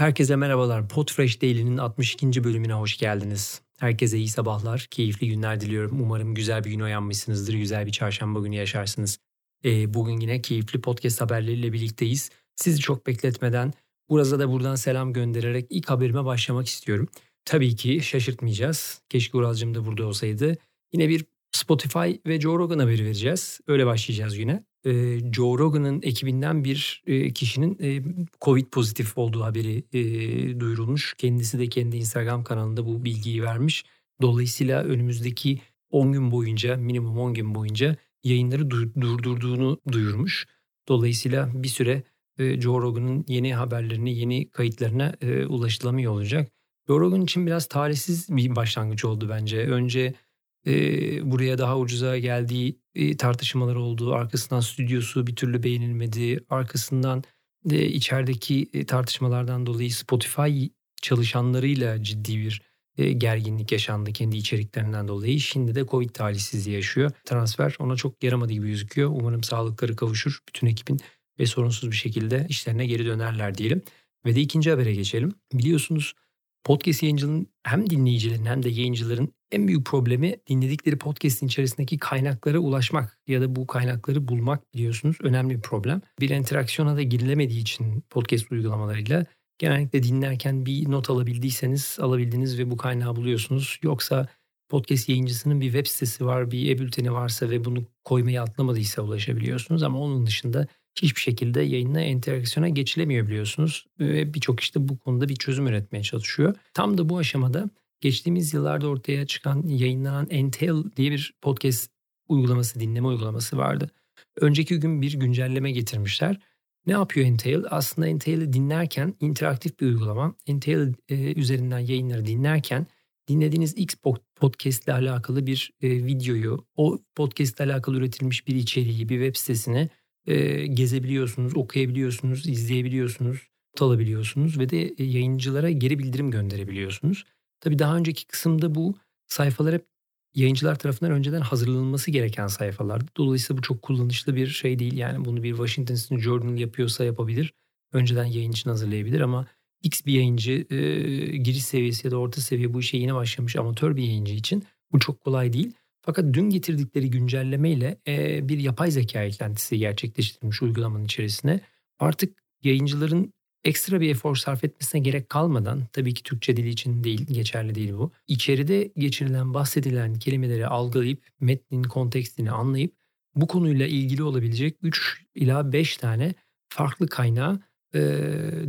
Herkese merhabalar. Podfresh Daily'nin 62. bölümüne hoş geldiniz. Herkese iyi sabahlar, keyifli günler diliyorum. Umarım güzel bir gün uyanmışsınızdır, güzel bir çarşamba günü yaşarsınız. Ee, bugün yine keyifli podcast haberleriyle birlikteyiz. Sizi çok bekletmeden burada da buradan selam göndererek ilk haberime başlamak istiyorum. Tabii ki şaşırtmayacağız. Keşke Uralcığım da burada olsaydı. Yine bir Spotify ve Joe Rogan haberi vereceğiz. Öyle başlayacağız yine. Ee, Joe Rogan'ın ekibinden bir e, kişinin e, Covid pozitif olduğu haberi e, duyurulmuş. Kendisi de kendi Instagram kanalında bu bilgiyi vermiş. Dolayısıyla önümüzdeki 10 gün boyunca, minimum 10 gün boyunca yayınları durdurduğunu duyurmuş. Dolayısıyla bir süre Joe Rogan'ın yeni haberlerini, yeni kayıtlarına ulaşılamıyor olacak. Joe Rogan için biraz talihsiz bir başlangıç oldu bence. Önce e, buraya daha ucuza geldiği e, tartışmalar oldu. Arkasından stüdyosu bir türlü beğenilmedi. Arkasından e, içerideki e, tartışmalardan dolayı Spotify çalışanlarıyla ciddi bir e, gerginlik yaşandı kendi içeriklerinden dolayı. Şimdi de Covid talihsizliği yaşıyor. Transfer ona çok yaramadı gibi gözüküyor. Umarım sağlıkları kavuşur bütün ekibin ve sorunsuz bir şekilde işlerine geri dönerler diyelim. Ve de ikinci habere geçelim. Biliyorsunuz podcast yayıncılığının hem dinleyicilerin hem de yayıncıların en büyük problemi dinledikleri podcast'in içerisindeki kaynaklara ulaşmak ya da bu kaynakları bulmak biliyorsunuz önemli bir problem. Bir interaksiyona da girilemediği için podcast uygulamalarıyla genellikle dinlerken bir not alabildiyseniz alabildiniz ve bu kaynağı buluyorsunuz. Yoksa podcast yayıncısının bir web sitesi var, bir e-bülteni varsa ve bunu koymayı atlamadıysa ulaşabiliyorsunuz. Ama onun dışında hiçbir şekilde yayınla interaksiyona geçilemiyor biliyorsunuz. Ve birçok işte bu konuda bir çözüm üretmeye çalışıyor. Tam da bu aşamada geçtiğimiz yıllarda ortaya çıkan yayınlanan Entail diye bir podcast uygulaması, dinleme uygulaması vardı. Önceki gün bir güncelleme getirmişler. Ne yapıyor Entail? Aslında Entail'i dinlerken interaktif bir uygulama. Entail e, üzerinden yayınları dinlerken dinlediğiniz X podcast ile alakalı bir e, videoyu, o podcast ile alakalı üretilmiş bir içeriği, bir web sitesine e, gezebiliyorsunuz, okuyabiliyorsunuz, izleyebiliyorsunuz, alabiliyorsunuz ve de e, yayıncılara geri bildirim gönderebiliyorsunuz. Tabii daha önceki kısımda bu sayfalar hep yayıncılar tarafından önceden hazırlanılması gereken sayfalardı. Dolayısıyla bu çok kullanışlı bir şey değil. Yani bunu bir Washington Journal yapıyorsa yapabilir. Önceden yayıncını hazırlayabilir ama X bir yayıncı e, giriş seviyesi ya da orta seviye bu işe yeni başlamış amatör bir yayıncı için bu çok kolay değil. Fakat dün getirdikleri güncellemeyle e, bir yapay zeka eklentisi gerçekleştirilmiş uygulamanın içerisine. Artık yayıncıların ekstra bir efor sarf etmesine gerek kalmadan tabii ki Türkçe dili için değil geçerli değil bu. İçeride geçirilen bahsedilen kelimeleri algılayıp metnin kontekstini anlayıp bu konuyla ilgili olabilecek 3 ila 5 tane farklı kaynağı e,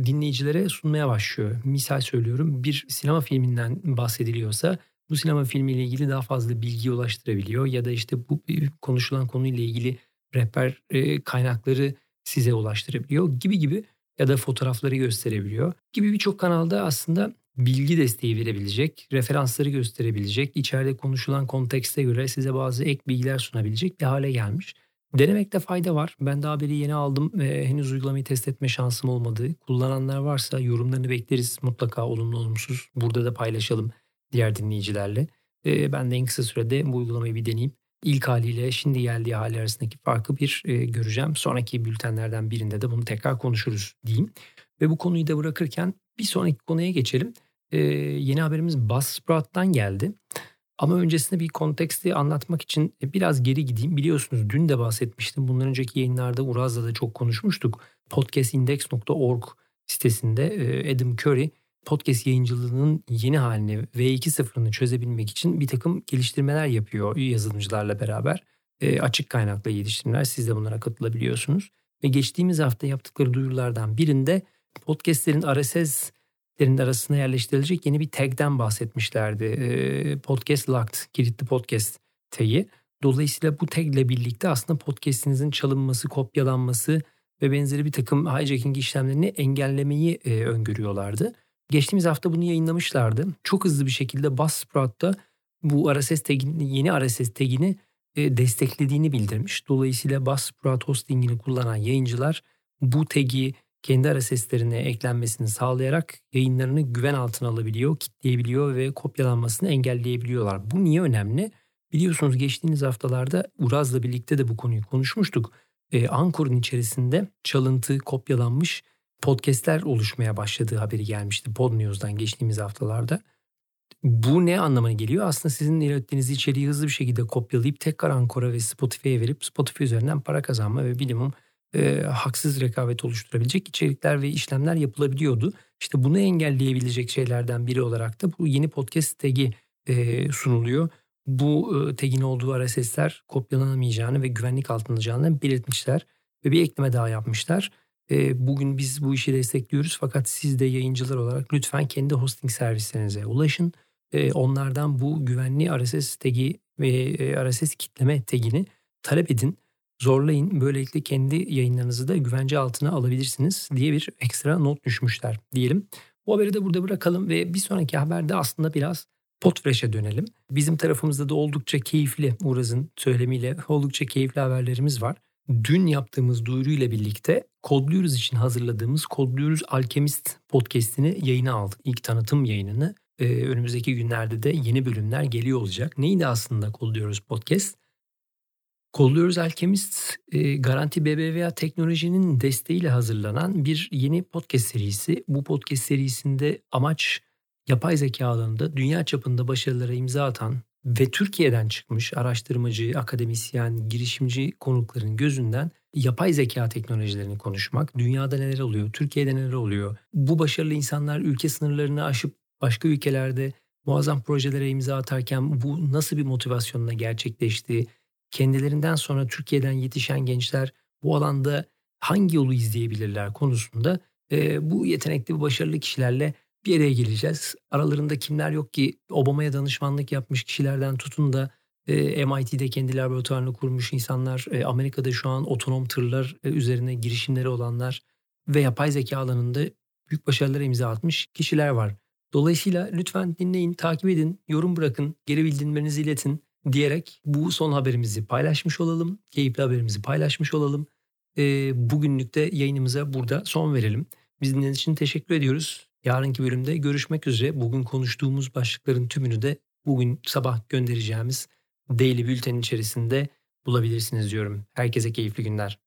dinleyicilere sunmaya başlıyor. Misal söylüyorum bir sinema filminden bahsediliyorsa bu sinema filmiyle ilgili daha fazla bilgi ulaştırabiliyor ya da işte bu konuşulan konuyla ilgili rehber e, kaynakları size ulaştırabiliyor gibi gibi ya da fotoğrafları gösterebiliyor gibi birçok kanalda aslında bilgi desteği verebilecek, referansları gösterebilecek, içeride konuşulan kontekste göre size bazı ek bilgiler sunabilecek bir hale gelmiş. Denemekte fayda var. Ben daha beri yeni aldım ve henüz uygulamayı test etme şansım olmadı. Kullananlar varsa yorumlarını bekleriz mutlaka olumlu olumsuz. Burada da paylaşalım diğer dinleyicilerle. E, ben de en kısa sürede bu uygulamayı bir deneyeyim. İlk haliyle şimdi geldiği hali arasındaki farkı bir e, göreceğim. Sonraki bültenlerden birinde de bunu tekrar konuşuruz diyeyim. Ve bu konuyu da bırakırken bir sonraki konuya geçelim. E, yeni haberimiz Buzzsprout'tan geldi. Ama öncesinde bir konteksti anlatmak için biraz geri gideyim. Biliyorsunuz dün de bahsetmiştim. Bundan önceki yayınlarda Uraz'da da çok konuşmuştuk. Podcastindex.org sitesinde Adam Curry podcast yayıncılığının yeni halini V2.0'ını çözebilmek için bir takım geliştirmeler yapıyor yazılımcılarla beraber. E, açık kaynaklı geliştirmeler siz de bunlara katılabiliyorsunuz. Ve geçtiğimiz hafta yaptıkları duyurulardan birinde podcastlerin RSS'lerin arasına yerleştirilecek yeni bir tag'den bahsetmişlerdi. E, podcast Locked, kilitli podcast tag'i. Dolayısıyla bu tag ile birlikte aslında podcast'inizin çalınması, kopyalanması ve benzeri bir takım hijacking işlemlerini engellemeyi e, öngörüyorlardı. Geçtiğimiz hafta bunu yayınlamışlardı. Çok hızlı bir şekilde Buzzsprout'ta bu RSS tagini, yeni RSS tagini e, desteklediğini bildirmiş. Dolayısıyla Buzzsprout hostingini kullanan yayıncılar bu tagi kendi RSS'lerine eklenmesini sağlayarak yayınlarını güven altına alabiliyor, kitleyebiliyor ve kopyalanmasını engelleyebiliyorlar. Bu niye önemli? Biliyorsunuz geçtiğimiz haftalarda Uraz'la birlikte de bu konuyu konuşmuştuk. Ee, Ankor'un içerisinde çalıntı, kopyalanmış podcastler oluşmaya başladığı haberi gelmişti Pod News'dan geçtiğimiz haftalarda. Bu ne anlamına geliyor? Aslında sizin ürettiğiniz içeriği hızlı bir şekilde kopyalayıp tekrar Ankora ve Spotify'a verip Spotify üzerinden para kazanma ve bilimum e, haksız rekabet oluşturabilecek içerikler ve işlemler yapılabiliyordu. İşte bunu engelleyebilecek şeylerden biri olarak da bu yeni podcast tagi e, sunuluyor. Bu e, tagin olduğu RSS'ler kopyalanamayacağını ve güvenlik altında olacağını belirtmişler ve bir ekleme daha yapmışlar. E, bugün biz bu işi destekliyoruz fakat siz de yayıncılar olarak lütfen kendi hosting servislerinize ulaşın. E, onlardan bu güvenli RSS tagi ve e, RSS kitleme tagini talep edin zorlayın. Böylelikle kendi yayınlarınızı da güvence altına alabilirsiniz diye bir ekstra not düşmüşler diyelim. Bu haberi de burada bırakalım ve bir sonraki haberde aslında biraz Potfresh'e dönelim. Bizim tarafımızda da oldukça keyifli Uraz'ın söylemiyle oldukça keyifli haberlerimiz var. Dün yaptığımız duyuruyla birlikte Kodluyoruz için hazırladığımız Kodluyoruz Alkemist podcast'ini yayına aldık. İlk tanıtım yayınını. Ee, önümüzdeki günlerde de yeni bölümler geliyor olacak. Neydi aslında Kodluyoruz podcast? Kolluyoruz Alkemist e, Garanti BBVA teknolojinin desteğiyle hazırlanan bir yeni podcast serisi. Bu podcast serisinde amaç yapay zeka alanında dünya çapında başarılara imza atan ve Türkiye'den çıkmış araştırmacı, akademisyen, girişimci konukların gözünden yapay zeka teknolojilerini konuşmak. Dünyada neler oluyor, Türkiye'de neler oluyor? Bu başarılı insanlar ülke sınırlarını aşıp başka ülkelerde muazzam projelere imza atarken bu nasıl bir motivasyonla gerçekleşti? kendilerinden sonra Türkiye'den yetişen gençler bu alanda hangi yolu izleyebilirler konusunda e, bu yetenekli başarılı kişilerle bir araya geleceğiz. Aralarında kimler yok ki Obama'ya danışmanlık yapmış kişilerden tutun da e, MIT'de kendi laboratuvarını kurmuş insanlar, e, Amerika'da şu an otonom tırlar e, üzerine girişimleri olanlar ve yapay zeka alanında büyük başarılara imza atmış kişiler var. Dolayısıyla lütfen dinleyin, takip edin, yorum bırakın, geri bildirimlerinizi iletin diyerek bu son haberimizi paylaşmış olalım. Keyifli haberimizi paylaşmış olalım. E, bugünlük de yayınımıza burada son verelim. Biz için teşekkür ediyoruz. Yarınki bölümde görüşmek üzere. Bugün konuştuğumuz başlıkların tümünü de bugün sabah göndereceğimiz Daily Bülten içerisinde bulabilirsiniz diyorum. Herkese keyifli günler.